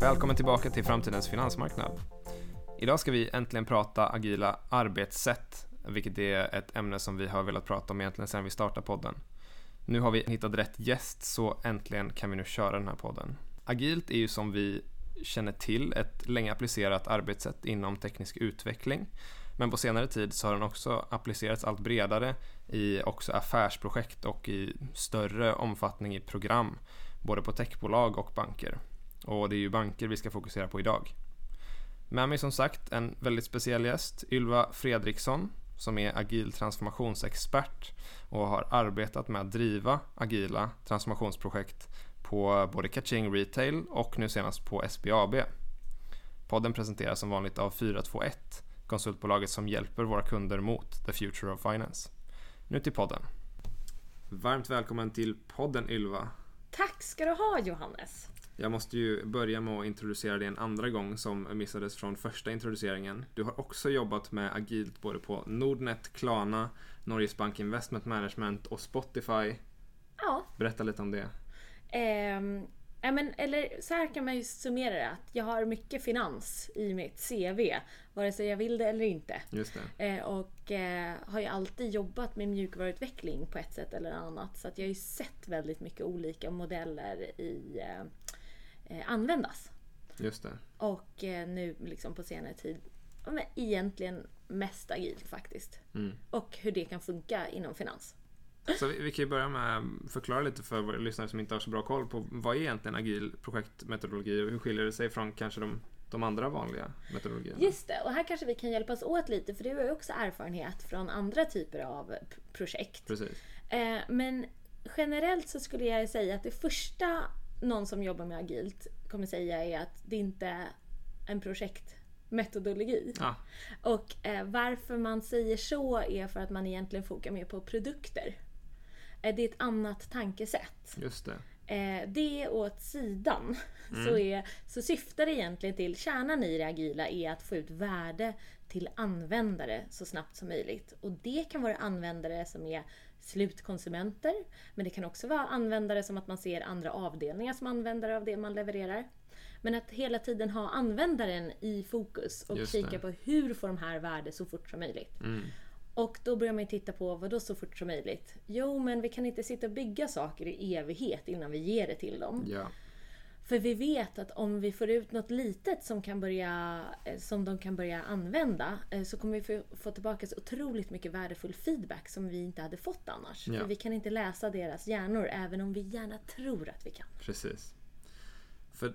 Välkommen tillbaka till Framtidens finansmarknad. Idag ska vi äntligen prata agila arbetssätt, vilket är ett ämne som vi har velat prata om egentligen sedan vi startade podden. Nu har vi hittat rätt gäst, så äntligen kan vi nu köra den här podden. Agilt är ju som vi känner till ett länge applicerat arbetssätt inom teknisk utveckling. Men på senare tid så har den också applicerats allt bredare i också affärsprojekt och i större omfattning i program, både på techbolag och banker. Och det är ju banker vi ska fokusera på idag. Med mig som sagt en väldigt speciell gäst, Ylva Fredriksson, som är agil transformationsexpert och har arbetat med att driva agila transformationsprojekt på både Kaching Retail och nu senast på SBAB. Podden presenteras som vanligt av 421, konsultbolaget som hjälper våra kunder mot the future of finance. Nu till podden. Varmt välkommen till podden Ylva. Tack ska du ha Johannes. Jag måste ju börja med att introducera dig en andra gång som missades från första introduceringen. Du har också jobbat med agilt både på Nordnet, Klarna, Norges Bank Investment Management och Spotify. Ja. Berätta lite om det. Ehm, ja, men, eller så här kan man ju summera det att jag har mycket finans i mitt CV. Vare sig jag vill det eller inte. Det. Eh, och eh, har ju alltid jobbat med mjukvaruutveckling på ett sätt eller annat. Så att jag har ju sett väldigt mycket olika modeller i eh, eh, användas. Just det. Och eh, nu liksom på senare tid men egentligen mest agilt faktiskt. Mm. Och hur det kan funka inom finans. Så vi, vi kan ju börja med att förklara lite för våra lyssnare som inte har så bra koll på vad är egentligen agil projektmetodologi och hur skiljer det sig från kanske de, de andra vanliga metodologierna? Just det, och här kanske vi kan hjälpas åt lite för du har ju också erfarenhet från andra typer av projekt. Precis. Eh, men generellt så skulle jag säga att det första någon som jobbar med agilt kommer säga är att det inte är en projektmetodologi. Ja, Och eh, varför man säger så är för att man egentligen fokar mer på produkter. Eh, det är ett annat tankesätt. just det. Eh, det åt sidan så, är, så syftar det egentligen till, kärnan i det agila är att få ut värde till användare så snabbt som möjligt. Och det kan vara användare som är slutkonsumenter, men det kan också vara användare som att man ser andra avdelningar som användare av det man levererar. Men att hela tiden ha användaren i fokus och Just det. kika på hur får de här värde så fort som möjligt. Mm. Och då börjar man ju titta på vad då så fort som möjligt? Jo, men vi kan inte sitta och bygga saker i evighet innan vi ger det till dem. Ja, För vi vet att om vi får ut något litet som, kan börja, eh, som de kan börja använda eh, så kommer vi få, tillbaka så otroligt mycket värdefull feedback som vi inte hade fått annars. Ja. För vi kan inte läsa deras hjärnor även om vi gärna tror att vi kan. precis. För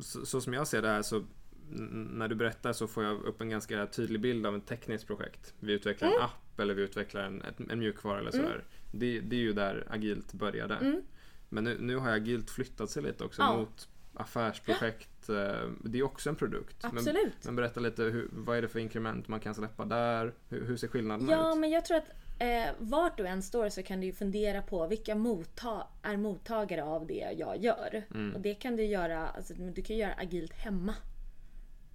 så, så som jag ser det här så när du berättar så får jag upp en ganska tydlig bild av ett tekniskt projekt. Vi utvecklar Mm. en app eller vi utvecklar en, en mjukvara eller sådär. Det, det är ju där agilt började. Mm. Men nu, nu har agilt flyttat sig lite också Ja. mot affärsprojekt. Eh, Det är också en produkt. Men, Absolut. men berätta lite, hur, vad är det för inkrement man kan släppa där? Hur, hur ser skillnaderna Ja, ut? men jag tror att eh, vart du än står så kan du fundera på vilka motta är mottagare av det jag gör. Mm. Och det kan du göra, alltså, du kan göra agilt hemma.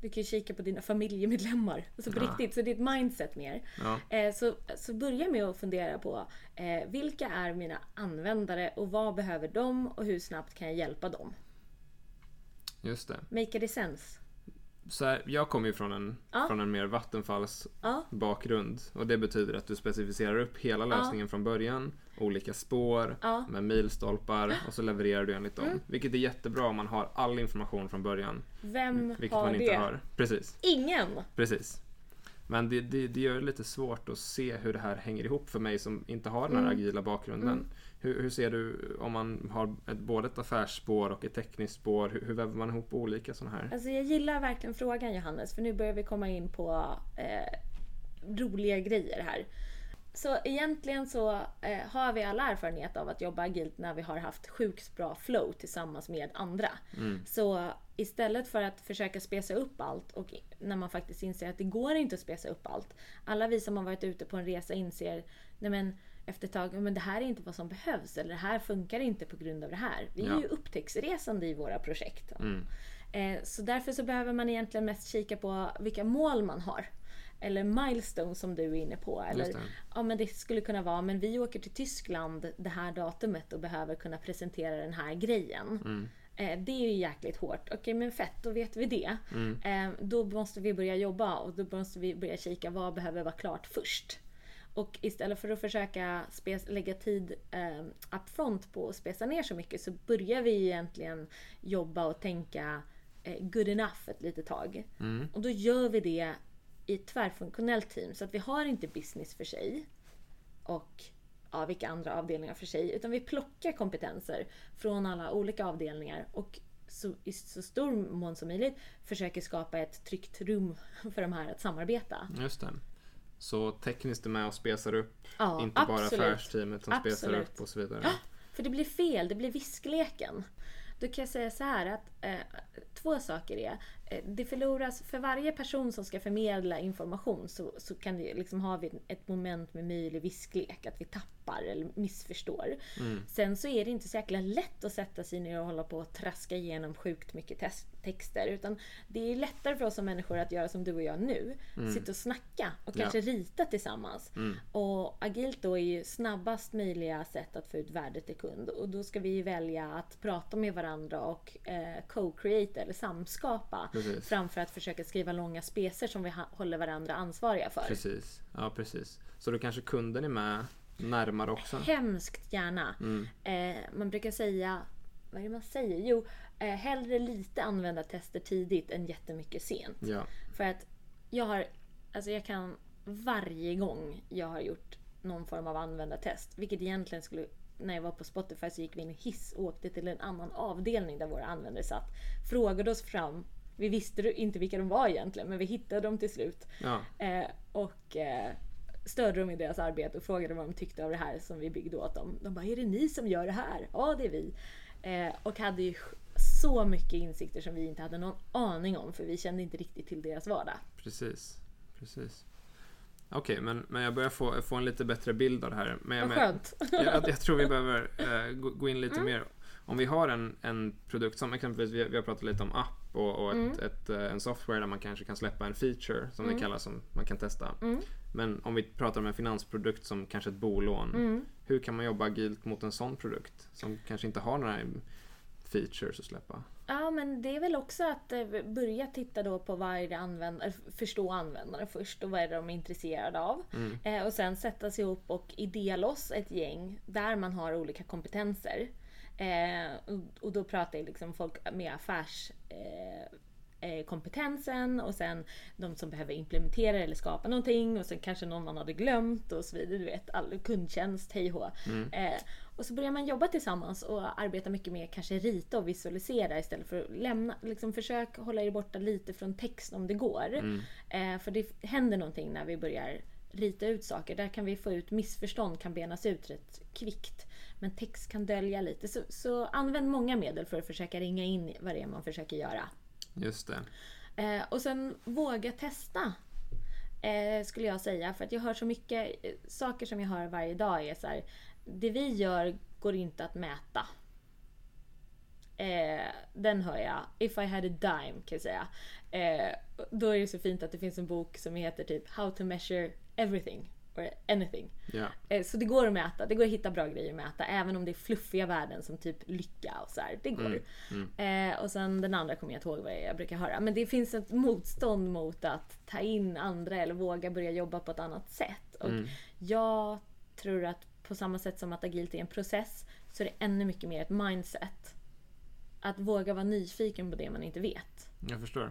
Du kan ju kika på dina familjemedlemmar. Alltså på Ja. riktigt, så det är ett mindset mer. Ja, Eh, så, så börja med att fundera på eh, vilka är mina användare och vad behöver de och hur snabbt kan jag hjälpa dem? just det. Make it sense. Så här, jag kommer ju från en, Ja. från en mer Vattenfalls bakgrund och det betyder att du specificerar upp hela lösningen från början, olika spår Ja. med milstolpar och så levererar du enligt dem. Mm. Vilket är jättebra om man har all information från början, vem vilket har man det? inte har. Precis, Ingen! precis. Men det, det, det gör det lite svårt att se hur det här hänger ihop för mig som inte har den här Mm. agila bakgrunden. Mm. Hur, hur ser du om man har ett, både ett affärsspår och ett tekniskt spår? Hur, hur väver man ihop olika sådana här? Alltså jag gillar verkligen frågan Johannes, för nu börjar vi komma in på eh, roliga grejer här. Så egentligen så eh, har vi alla erfarenhet av att jobba agilt när vi har haft sjukt bra flow tillsammans med andra. Mm. Så istället för att försöka spesa upp allt och när man faktiskt inser att det går inte att spesa upp allt. Alla vi som har varit ute på en resa inser nej men, efter ett tag men det här är inte vad som behövs eller det här funkar inte på grund av det här. Vi är Ja. ju upptäcktsresande i våra projekt. Mm. Eh, Så därför så behöver man egentligen mest kika på vilka mål man har. Eller milestone som du är inne på. Eller, ja men det skulle kunna vara, men vi åker till Tyskland det här datumet och behöver kunna presentera den här grejen. Mm. Eh, det är ju jäkligt hårt. Okej men fett, då vet vi det. Mm. Eh, då måste vi börja jobba och då måste vi börja kika vad behöver vara klart först. Och istället för att försöka lägga tid eh, upfront på att spesa ner så mycket så börjar vi egentligen jobba och tänka eh, good enough ett litet tag. Mm. Och då gör vi det i ett tvärfunktionellt team så att vi har inte business för sig och ja, vilka andra avdelningar för sig. Utan vi plockar kompetenser från alla olika avdelningar och så, i så stor mån som möjligt försöker skapa ett tryggt rum för de här att samarbeta. Just det. Så tekniskt är med och spesar upp, Ja, inte bara absolut. affärsteamet som spesar Absolut. upp och så vidare. Ja, för det blir fel, det blir viskleken. Då kan jag säga så här att eh, två saker är. Eh, det förloras, för varje person som ska förmedla information så, så kan det liksom ha vi ett moment med möjlig visklek, att vi tappar eller missförstår. Mm. Sen så är det inte så jäkla lätt att sätta sig ner och hålla på och traska igenom sjukt mycket texter. Utan det är lättare för oss som människor att göra som du och jag nu. Sitta och snacka och Ja. kanske rita tillsammans. Mm. Och agilt då är ju snabbast möjliga sätt att få ut värde till kund. Och då ska vi välja att prata med varandra och eh, co-create eller samskapa. Precis. Framför att försöka skriva långa specer som vi håller varandra ansvariga för. Precis. Ja, precis. Så då kanske kunden är med närmare också? Hemskt gärna. Mm. Eh, man brukar säga, vad är det man säger? Jo, eh, hellre lite användartester tidigt än jättemycket sent. Ja. För att jag har, alltså jag kan varje gång jag har gjort någon form av användartest, vilket egentligen skulle när jag var på Spotify så gick vi in i hiss och åkte till en annan avdelning där våra användare satt. Frågade oss fram. Vi visste inte vilka de var egentligen men vi hittade dem till slut. Ja. Eh, och eh, störde dem i deras arbete och frågade vad de tyckte av det här som vi byggde åt dem. De bara, är det ni som gör det här? Ja, det är vi. Eh, och hade ju så mycket insikter som vi inte hade någon aning om för vi kände inte riktigt till deras vardag. Precis. Precis. Okej, men, men jag börjar få, få en lite bättre bild av det här. Men, Vad men, skönt. jag, jag tror vi behöver eh, gå, gå in lite mer. Om vi har en, en produkt som exempelvis, vi, vi har pratat lite om app och, och ett, ett, eh, en software där man kanske kan släppa en feature som det kallas som man kan testa. Mm. Men om vi pratar om en finansprodukt som kanske ett bolån. Mm. Hur kan man jobba agilt mot en sån produkt som kanske inte har några features att släppa? Ja, men det är väl också att eh, börja titta då på vad är det användare, förstå användare först och vad är det de är intresserade av. Eh, och sen sätta sig ihop och idéloss ett gäng där man har olika kompetenser. Eh, och, och då pratar jag liksom folk med affärs eh, eh, och sen de som behöver implementera eller skapa någonting och sen kanske någon man hade glömt och så vidare. Du vet, all kundtjänst, hej och hå. eh, Och så börjar man jobba tillsammans och arbeta mycket med kanske rita och visualisera istället för att lämna, liksom försök hålla er borta lite från text om det går. Eh, för det händer någonting när vi börjar rita ut saker. Där kan vi få ut missförstånd, kan benas ut rätt kvickt. Men text kan dölja lite. Så, så använd många medel för att försöka ringa in vad det är man försöker göra. Just det. Eh, och sen våga testa. Eh, skulle jag säga. För att jag hör så mycket eh, saker som jag hör varje dag är så här. Det vi gör går inte att mäta. Eh, den hör jag. If I had a dime kan jag säga. Eh, då är det så fint att det finns en bok som heter typ How to measure everything. Or anything. Eh, Så det går att mäta, det går att hitta bra grejer att mäta även om det är fluffiga värden som typ lycka och så här. Det går. Eh, och sen den andra kommer jag inte ihåg vad jag brukar höra. Men det finns ett motstånd mot att ta in andra eller våga börja jobba på ett annat sätt. Och jag tror att på samma sätt som att agilt är en process så är det ännu mycket mer ett mindset. Att våga vara nyfiken på det man inte vet. Jag förstår.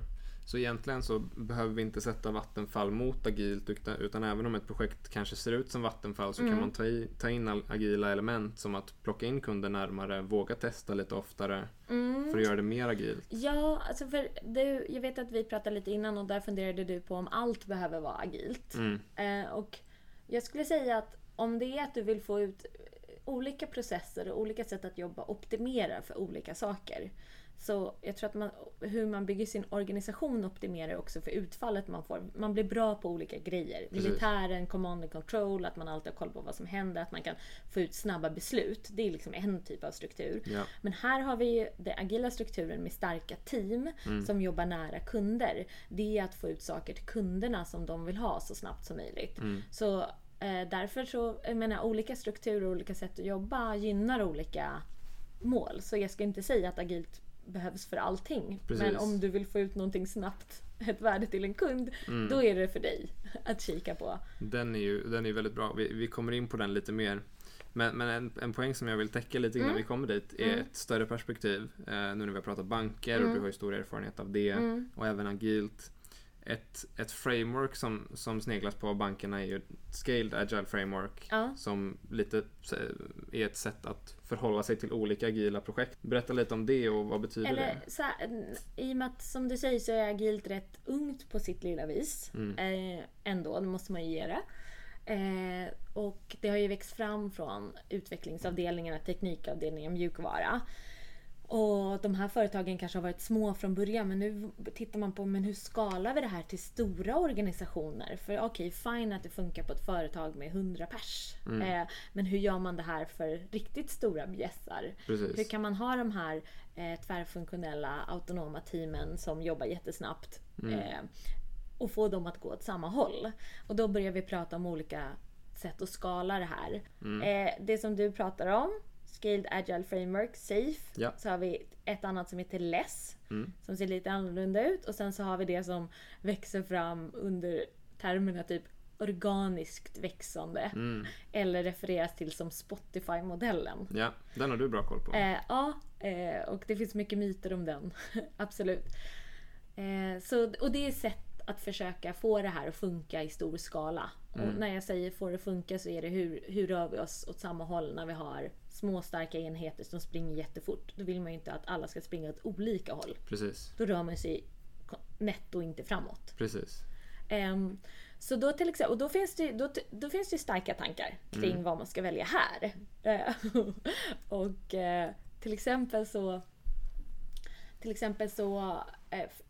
Så egentligen så behöver vi inte sätta Vattenfall mot agilt utan, utan även om ett projekt kanske ser ut som Vattenfall så kan man ta, i, ta in agila element som att plocka in kunden närmare, våga testa lite oftare för att göra det mer agilt. Ja, alltså för du, jag vet att vi pratade lite innan och där funderade du på om allt behöver vara agilt. Mm. Eh, och jag skulle säga att om det är att du vill få ut olika processer och olika sätt att jobba optimerar för olika saker. Så jag tror att man, hur man bygger sin organisation optimerar också för utfallet man får. Man blir bra på olika grejer. Precis. Militären, command and control, att man alltid har koll på vad som händer, att man kan få ut snabba beslut. Det är liksom en typ av struktur. Ja. Men här har vi den agila strukturen med starka team som jobbar nära kunder. Det är att få ut saker till kunderna som de vill ha så snabbt som möjligt. Så eh, därför så, jag menar olika strukturer och olika sätt att jobba gynnar olika mål. Så jag ska inte säga att agilt behövs för allting. Precis. Men om du vill få ut någonting snabbt, ett värde till en kund, då är det för dig att kika på. Den är ju den är väldigt bra. Vi, vi kommer in på den lite mer. Men, men en, en poäng som jag vill täcka lite innan vi kommer dit är ett större perspektiv. Eh, nu när vi har pratat banker och du har ju stor erfarenhet av det och även agilt. Ett, ett framework som, som sneglas på av bankerna är ju Scaled Agile Framework Ja. som lite eh, är ett sätt att förhålla sig till olika agila projekt. Berätta lite om det och vad betyder Eller det? så här, i och med att som du säger så är agilt rätt ungt på sitt lilla vis. Eh, ändå, det måste man ju ge det. Eh, och det har ju växt fram från utvecklingsavdelningarna, teknikavdelningen, mjukvara. Och de här företagen kanske har varit små från början men nu tittar man på men hur skalar vi det här till stora organisationer? För okej, fine att det funkar på ett företag med 100 pers. Eh, men hur gör man det här för riktigt stora bjässar? Precis. Hur kan man ha de här eh, tvärfunktionella autonoma teamen som jobbar jättesnabbt eh, och få dem att gå åt samma håll? Och då börjar vi prata om olika sätt att skala det här. Eh, det som du pratar om, Scaled Agile Framework, SAFE. Ja. Så har vi ett annat som heter LESS, som ser lite annorlunda ut. Och sen så har vi det som växer fram under termerna typ organiskt växande. Eller refereras till som Spotify-modellen. Ja, den har du bra koll på. Eh, ja, eh, och det finns mycket myter om den. Absolut. Eh, så, och det är sätt att försöka få det här att funka i stor skala. Och när jag säger få det att funka så är det hur, hur rör vi oss åt samma håll när vi har små starka enheter som springer jättefort. Då vill man ju inte att alla ska springa åt olika håll. Precis, Då rör man sig netto inte framåt. precis. Ehm, så då till exempel, och då finns det, då, då finns det starka tankar kring vad man ska välja här. Eh, och eh, till exempel så till exempel så, f-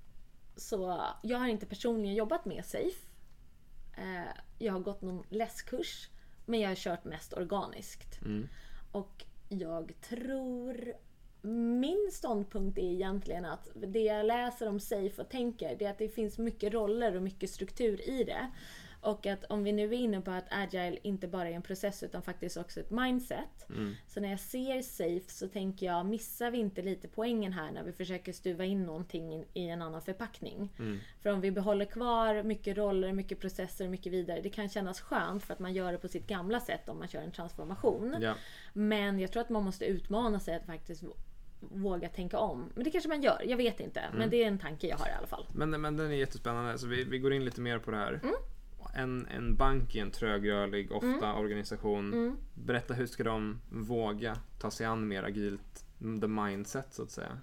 så jag har inte personligen jobbat med SAFE. Eh, jag har gått någon läskurs men jag har kört mest organiskt. Och jag tror min ståndpunkt är egentligen att det jag läser om SAFE och tänker det är att det finns mycket roller och mycket struktur i det. Och att om vi nu är inne på att agile inte bara är en process utan faktiskt också ett mindset. Så när jag ser SAFE så tänker jag, missar vi inte lite poängen här när vi försöker stuva in någonting in- i en annan förpackning? För om vi behåller kvar mycket roller, mycket processer och mycket vidare. Det kan kännas skönt för att man gör det på sitt gamla sätt om man kör en transformation. Ja, Men jag tror att man måste utmana sig att faktiskt våga tänka om. Men det kanske man gör, jag vet inte. Men det är en tanke jag har i alla fall. men, men den är jättespännande. Så vi, vi går in lite mer på det här. Mm. En, en bank är en trögrörlig, ofta organisation. Mm. Berätta hur ska de våga ta sig an mer agilt, the mindset så att säga?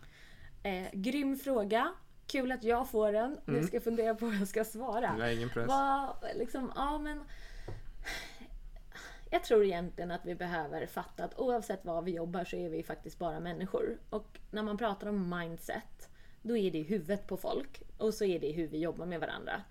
Eh, grym fråga. Kul att jag får den. Nu ska jag fundera på vad jag ska svara. Jag ingen press. Vad, liksom, ja men... Jag tror egentligen att vi behöver fatta att oavsett var vi jobbar så är vi faktiskt bara människor. Och när man pratar om mindset, då är det i huvudet på folk. Och så är det hur vi jobbar med varandra.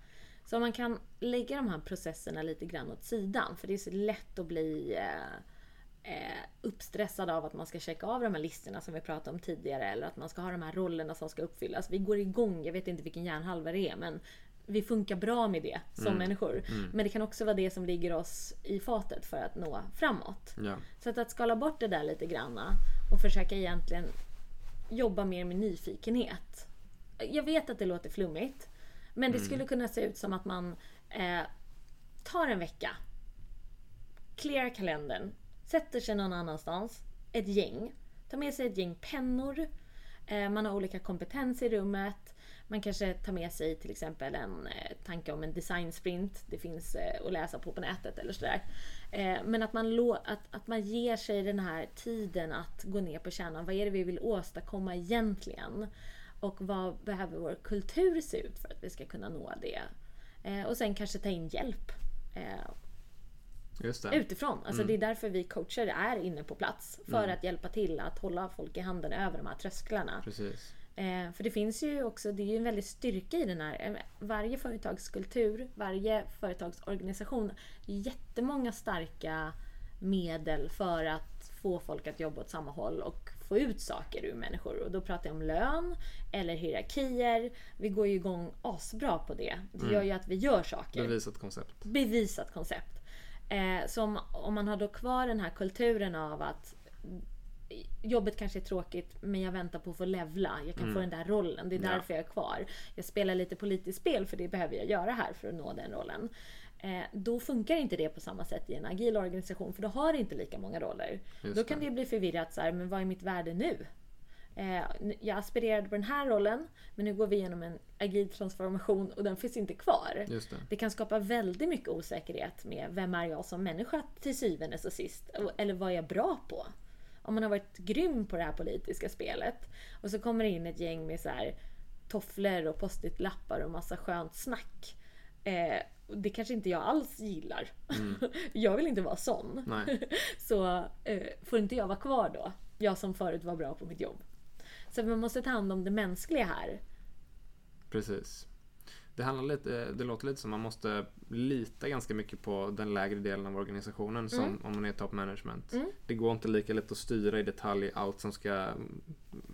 Så om man kan lägga de här processerna lite grann åt sidan, för det är så lätt att bli eh, eh, uppstressad av att man ska checka av de här listorna som vi pratade om tidigare eller att man ska ha de här rollerna som ska uppfyllas. Vi går igång, jag vet inte vilken hjärnhalva det är men vi funkar bra med det som människor. Men det kan också vara det som ligger oss i fatet för att nå framåt. Ja, Så att, att skala bort det där lite granna och försöka egentligen jobba mer med nyfikenhet. Jag vet att det låter flummigt. Men det skulle kunna se ut som att man eh, tar en vecka, clear kalendern, sätter sig någon annanstans, ett gäng, tar med sig ett gäng pennor, eh, man har olika kompetens i rummet, man kanske tar med sig till exempel en eh, tanke om en design sprint. Det finns eh, att läsa på på nätet eller sådär. Eh, men att man, lo- att, att man ger sig den här tiden att gå ner på kärnan. Vad är det vi vill åstadkomma egentligen? Och vad behöver vår kultur se ut för att vi ska kunna nå det? Eh, och sen kanske ta in hjälp. Eh, utifrån. Alltså Det är därför vi coacher är inne på plats. För att hjälpa till att hålla folk i handen över de här trösklarna. Precis. Eh, för det finns ju också, det är ju en väldig styrka i den här. eh, Varje företagskultur, varje företagsorganisation, jättemånga starka medel för att få folk att jobba åt samma håll och få ut saker ur människor. Och då pratar jag om lön eller hierarkier. Vi går ju igång asbra på det. Det gör ju att vi gör saker Bevisat koncept. bevisat koncept. Eh, så om, om man har då kvar den här kulturen av att jobbet kanske är tråkigt men jag väntar på att få levla. Jag kan få den där rollen. Det är Ja. därför jag är kvar. Jag spelar lite politiskt spel för det behöver jag göra här för att nå den rollen. Eh, då funkar inte det på samma sätt i en agil organisation för då har det inte lika många roller. Just då kan det. det bli förvirrat så här, men vad är mitt värde nu? Eh, jag aspirerade på den här rollen men nu går vi igenom en agil transformation och den finns inte kvar. Det. Det kan skapa väldigt mycket osäkerhet med vem är jag som människa till syvende och sist? Eller vad är jag bra på? Om man har varit grym på det här politiska spelet och så kommer det in ett gäng med så här tofflor och post-it-lappar och massa skönt snack. Eh, det kanske inte jag alls gillar. jag vill inte vara sån. Så eh, får inte jag vara kvar då? Jag som förut var bra på mitt jobb. Så man måste ta hand om det mänskliga här. Precis. Det, handlar lite, det låter lite som man måste lita ganska mycket på den lägre delen av organisationen som Mm. om man är top management. Det går inte lika lätt att styra i detalj allt som ska mm,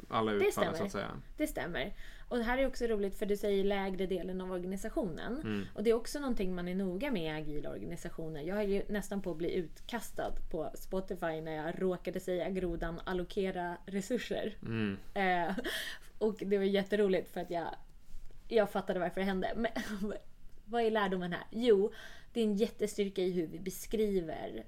alla utfalla så att säga. Det stämmer. Och det här är också roligt för du säger lägre delen av organisationen. Och det är också någonting man är noga med i agila organisationer. Jag är ju nästan på att bli utkastad på Spotify när jag råkade säga grodan allokera resurser. Mm. Eh, och det var jätteroligt för att jag, jag fattade varför det hände. Men vad är lärdomen här? Jo, det är en jättestyrka i hur vi beskriver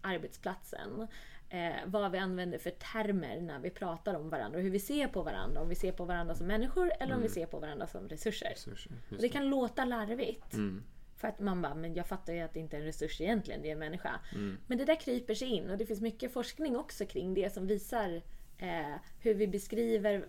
arbetsplatsen. Eh, vad vi använder för termer när vi pratar om varandra och hur vi ser på varandra. Om vi ser på varandra som människor eller om vi ser på varandra som resurser. Resurser. Och det kan låta larvigt. Mm. För att man bara, men jag fattar ju att det inte är en resurs egentligen, det är en människa. Mm. Men det där kryper sig in och det finns mycket forskning också kring det som visar eh, hur vi beskriver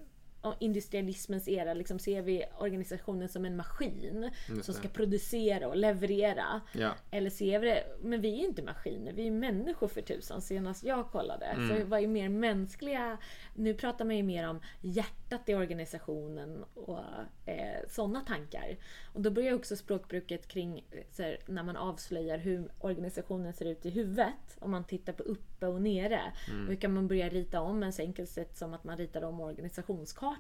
industrialismens era. Liksom ser vi organisationen som en maskin Just som ska producera och leverera. Ja. Eller ser vi det, men vi är inte maskiner, vi är människor för tusan senast jag kollade. Mm. Så vad är mer mänskliga, nu pratar man ju mer om hjärtat i organisationen och eh, sådana tankar. Och då börjar också språkbruket kring eh, här, när man avslöjar hur organisationen ser ut i huvudet. Om man tittar på uppe och nere. Mm. Hur kan man börja rita om en så enkelt sätt som att man ritar om organisationskartan.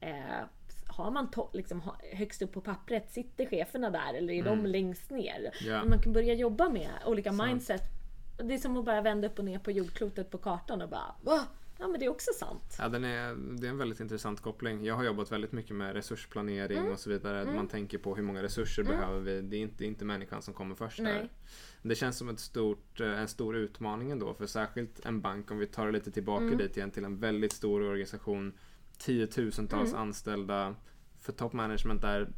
Eh, har man liksom, högst upp på pappret, sitter cheferna där eller är de längst ner? Mm. Ja. Man kan börja jobba med olika mindset. Det är som att bara vända upp och ner på jordklotet på kartan och bara Va? Ja men det är också sant. Ja, den är, det är en väldigt intressant koppling. Jag har jobbat väldigt mycket med resursplanering Mm. och så vidare. Man tänker på hur många resurser behöver vi. Det är inte, inte människan som kommer först Nej. där. Det känns som ett stort, eh, en stor utmaning ändå. För särskilt en bank, om vi tar det lite tillbaka Mm. dit igen till en väldigt stor organisation. Tiotusentals Mm. anställda. För top management där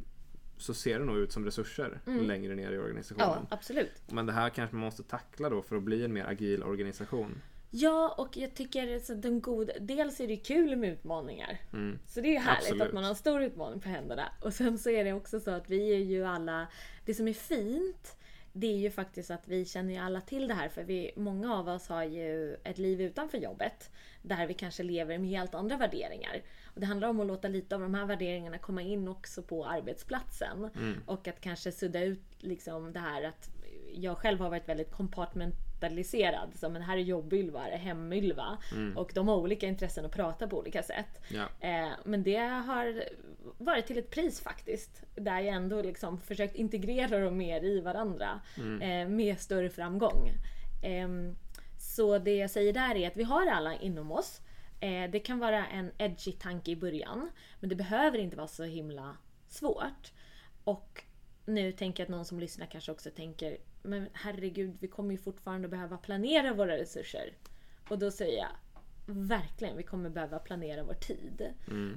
så ser det nog ut som resurser längre ner i organisationen. Mm. Ja, absolut. Men det här kanske man måste tackla då för att bli en mer agil organisation. Ja, och jag tycker så de goda, dels är det kul med utmaningar. Mm. Så det är ju härligt Absolut. att man har en stor utmaning på händerna. Och sen så är det också så att vi är ju alla, det som är fint det är ju faktiskt att vi känner ju alla till det här för vi, många av oss har ju ett liv utanför jobbet där vi kanske lever med helt andra värderingar. Och det handlar om att låta lite av de här värderingarna komma in också på arbetsplatsen. Och att kanske sudda ut liksom det här att jag själv har varit väldigt kompartmentaliserad. Så, men här är jobb-Ylva, här är hem-Ylva. Och de har olika intressen och pratar på olika sätt. Ja. Eh, men det har varit till ett pris faktiskt. Där jag ändå liksom försökt integrera dem mer i varandra. Eh, med större framgång. Ehm, så det jag säger där är att vi har alla inom oss. Eh, det kan vara en edgy tanke i början. Men det behöver inte vara så himla svårt. Och nu tänker jag att någon som lyssnar kanske också tänker Men herregud, vi kommer ju fortfarande behöva planera våra resurser. Och då säger jag Verkligen, vi kommer behöva planera vår tid.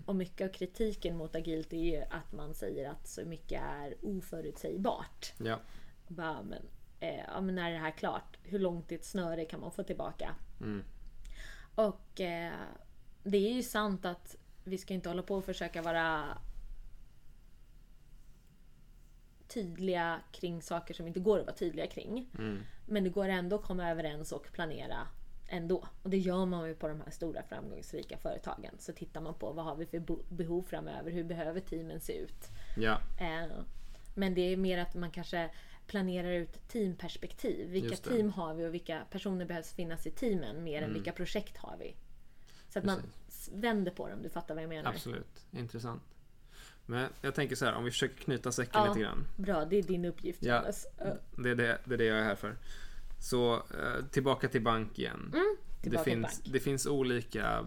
Och mycket av kritiken mot agilt är ju att man säger att så mycket är oförutsägbart. Ja. Bara, men, eh, ja, men när är det här klart? Hur långt i ett snöre kan man få tillbaka? Mm. Och eh, det är ju sant att vi ska inte hålla på och försöka vara tydliga kring saker som inte går att vara tydliga kring. Mm. Men det går ändå att komma överens och planera ändå. Och det gör man ju på de här stora framgångsrika företagen. Så tittar man på vad har vi för behov framöver? Hur behöver teamen se ut? Ja, Eh, Men det är mer att man kanske planerar ut teamperspektiv. Vilka team har vi och vilka personer behövs finnas i teamen mer än vilka projekt har vi? Så att man Mm. Precis. s- vänder på det om du fattar vad jag menar. absolut. Intressant. Men jag tänker så här, om vi försöker knyta säcken Ja. lite grann. Bra, det är din uppgift Ja. Det är det, det är det jag är här för. Så eh, tillbaka till bank igen. det, Mm, till finns, det finns olika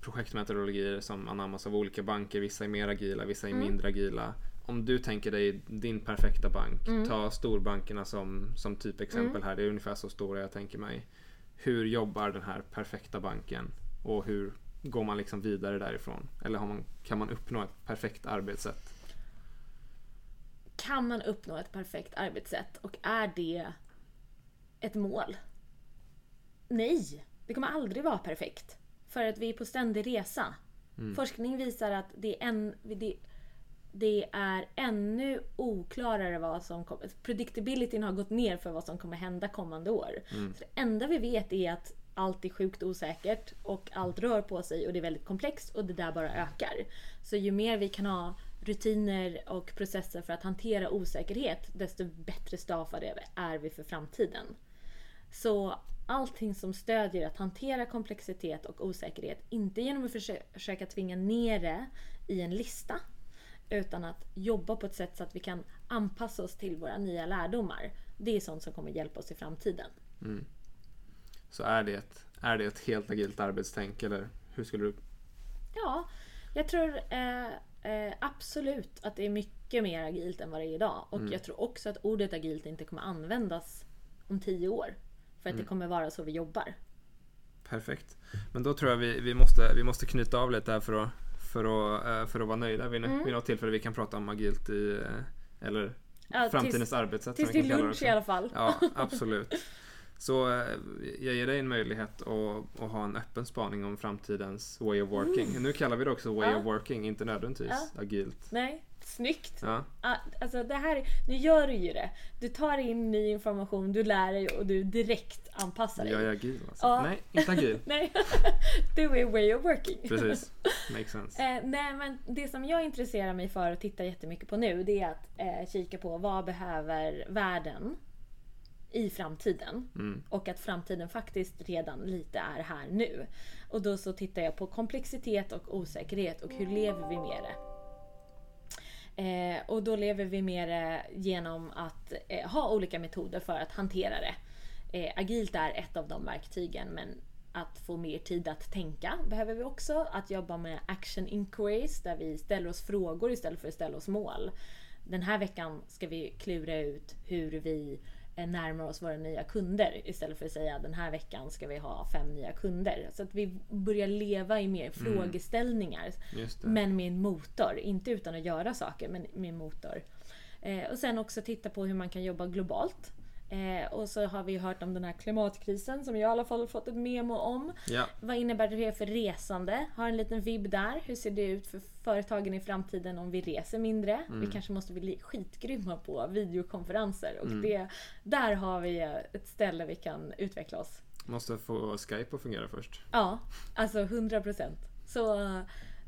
projektmetodologier som anammas av olika banker. Vissa är mer agila, vissa är Mm. mindre agila. Om du tänker dig din perfekta bank, Mm. ta storbankerna som, som typexempel här. Det är ungefär så stora jag tänker mig. Hur jobbar den här perfekta banken? Och hur går man liksom vidare därifrån? Eller man, kan man uppnå ett perfekt arbetssätt? Kan man uppnå ett perfekt arbetssätt och är det ett mål? Nej, det kommer aldrig vara perfekt. För att vi är på ständig resa. Forskning visar att det är, en, det, det är ännu oklarare vad som kommer... Predictabilityn har gått ner för vad som kommer hända kommande år. Så det enda vi vet är att allt är sjukt osäkert och allt rör på sig och det är väldigt komplext och det där bara ökar. Så ju mer vi kan ha rutiner och processer för att hantera osäkerhet, desto bättre staffade är vi för framtiden. Så allting som stödjer att hantera komplexitet och osäkerhet, inte genom att försöka tvinga ner det i en lista, utan att jobba på ett sätt så att vi kan anpassa oss till våra nya lärdomar. Det är sånt som kommer hjälpa oss i framtiden. Mm. Så är det ett, är det ett helt agilt arbetstänk eller hur skulle du Ja, jag tror eh, eh, absolut att det är mycket mer agilt än vad det är idag. Och jag tror också att ordet agilt inte kommer användas om tio år. För att det kommer vara så vi jobbar. Perfekt. Men då tror jag vi, vi, måste, vi måste knyta av lite här för att, för att, eh, för att vara nöjda vid, vid något tillfälle. Vi kan prata om agilt i, eh, eller Ja, framtidens tills, arbetssätt. tills till lunch i alla fall. Ja, absolut. Så eh, jag ger dig en möjlighet att, att ha en öppen spaning om framtidens way of working. Nu kallar vi det också way Ja. of working, inte nödvändigtvis Ja. agilt. Nej, snyggt! Ja, Ah, Alltså det här, nu gör du ju det. Du tar in ny information, du lär dig och du direkt anpassar dig. jag är agil alltså. Ja. Nej, inte agil. Nej, du är way of working. Precis, makes sense. Eh, nej men det som jag intresserar mig för och tittar jättemycket på nu det är att eh, kika på vad behöver världen i framtiden. Mm. Och att framtiden faktiskt redan lite är här nu. Och då så tittar jag på komplexitet och osäkerhet och hur lever vi med det? Eh, och då lever vi med det genom att eh, ha olika metoder för att hantera det. Eh, agilt är ett av de verktygen men att få mer tid att tänka behöver vi också. Att jobba med action inquiries där vi ställer oss frågor istället för att ställa oss mål. Den här veckan ska vi klura ut hur vi närmar oss våra nya kunder istället för att säga den här veckan ska vi ha fem nya kunder. Så att vi börjar leva i mer frågeställningar. Just det. Men med en motor, inte utan att göra saker, men med en motor. Eh, och sen också titta på hur man kan jobba globalt. Eh, och så har vi hört om den här klimatkrisen som jag i alla fall fått ett memo om. Ja, Vad innebär det för resande? Har en liten vibb där. Hur ser det ut för företagen i framtiden om vi reser mindre? Vi kanske måste bli skitgrymma på videokonferenser. Och det, där har vi ett ställe vi kan utveckla oss. måste få Skype att fungera först. Ja, alltså 100 procent. Så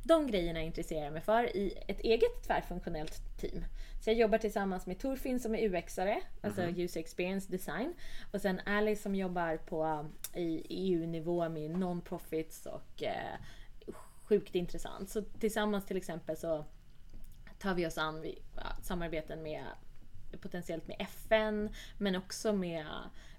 de grejerna intresserar jag mig för i ett eget tvärfunktionellt team. Så jag jobbar tillsammans med Torfin som är UX-are, alltså User Experience Design. Och sen Alice som jobbar på i EU-nivå med non-profits och eh, sjukt intressant. Så tillsammans till exempel så tar vi oss an vid ja, samarbeten med potentiellt med FN men också med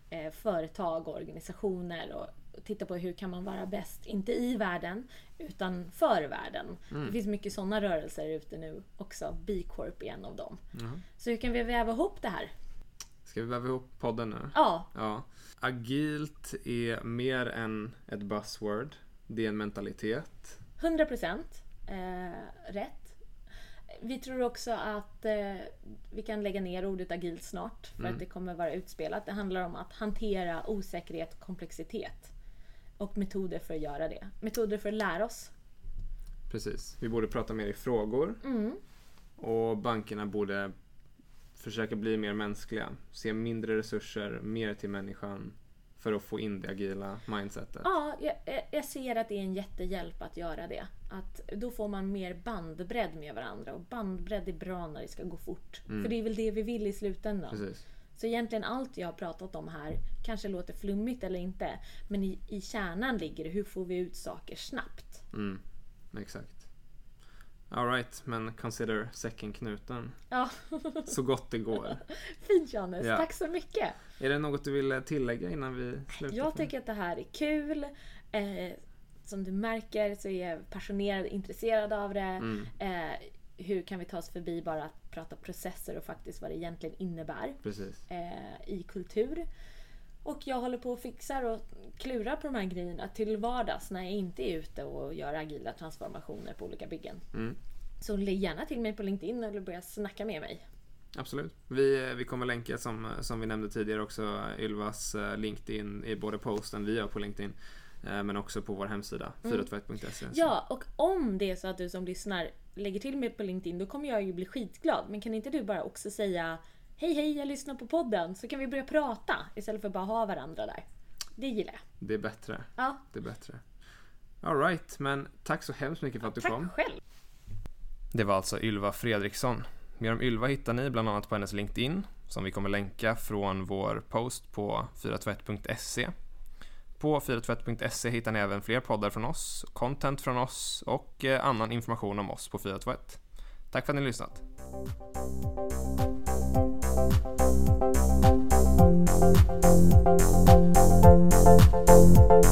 eh, företag och organisationer och titta på hur kan man vara bäst, inte i världen utan för världen. Det finns mycket sådana rörelser ute nu också. B Corp är en av dem. Mhm. Så hur kan vi väva ihop det här? Ska vi väva ihop podden nu? Ja, Ja. Agilt är mer än ett buzzword. Det är en mentalitet. 100% eh, rätt. Vi tror också att eh, vi kan lägga ner ordet agilt snart för att det kommer vara utspelat. Det handlar om att hantera osäkerhet och komplexitet. Och metoder för att göra det. Metoder för att lära oss. Precis. Vi borde prata mer i frågor. Mm. Och bankerna borde försöka bli mer mänskliga. Se mindre resurser, mer till människan för att få in det agila mindsetet. Ja, jag, jag ser att det är en jättehjälp att göra det. Att då får man mer bandbredd med varandra och bandbredd är bra när det ska gå fort. Mm. För det är väl det vi vill i slutändan. Precis. Så egentligen allt jag har pratat om här kanske låter flummigt eller inte. Men i, i kärnan ligger det hur får vi ut saker snabbt. Mm, exakt. Alright, men consider säcken-knuten. Ja, Så gott det går. fint Johannes. Ja. Tack så mycket. Är det något du vill tillägga innan vi slutar? Jag tycker att det här är kul. Eh, som du märker så är jag passionerad intresserad av det. Mm, Eh, hur kan vi ta oss förbi bara att prata processer och faktiskt vad det egentligen innebär eh, i kultur. Och jag håller på och fixar och klurar på de här grejerna till vardags när jag inte är ute och gör agila transformationer på olika byggen. Mm, Så lägg gärna till mig på LinkedIn eller börja snacka med mig. absolut. Vi, vi kommer länka som, som vi nämnde tidigare också Ylvas eh, LinkedIn i både posten vi gör på LinkedIn eh, men också på vår hemsida Mm. 421.se. Ja, och om det är så att du som lyssnar lägger till mig på LinkedIn, då kommer jag ju bli skitglad. Men kan inte du bara också säga Hej hej, jag lyssnar på podden, så kan vi börja prata istället för att bara ha varandra där. Det gillar jag. Det är bättre. Ja, Det är bättre. Alright, men tack så hemskt mycket för att du tack kom. själv. Det var alltså Ylva Fredriksson. Mer om Ylva hittar ni bland annat på hennes LinkedIn som vi kommer länka från vår post på 421.se. På 421.se hittar ni även fler poddar från oss, content från oss och eh, annan information om oss på 421. Tack för att ni har lyssnat.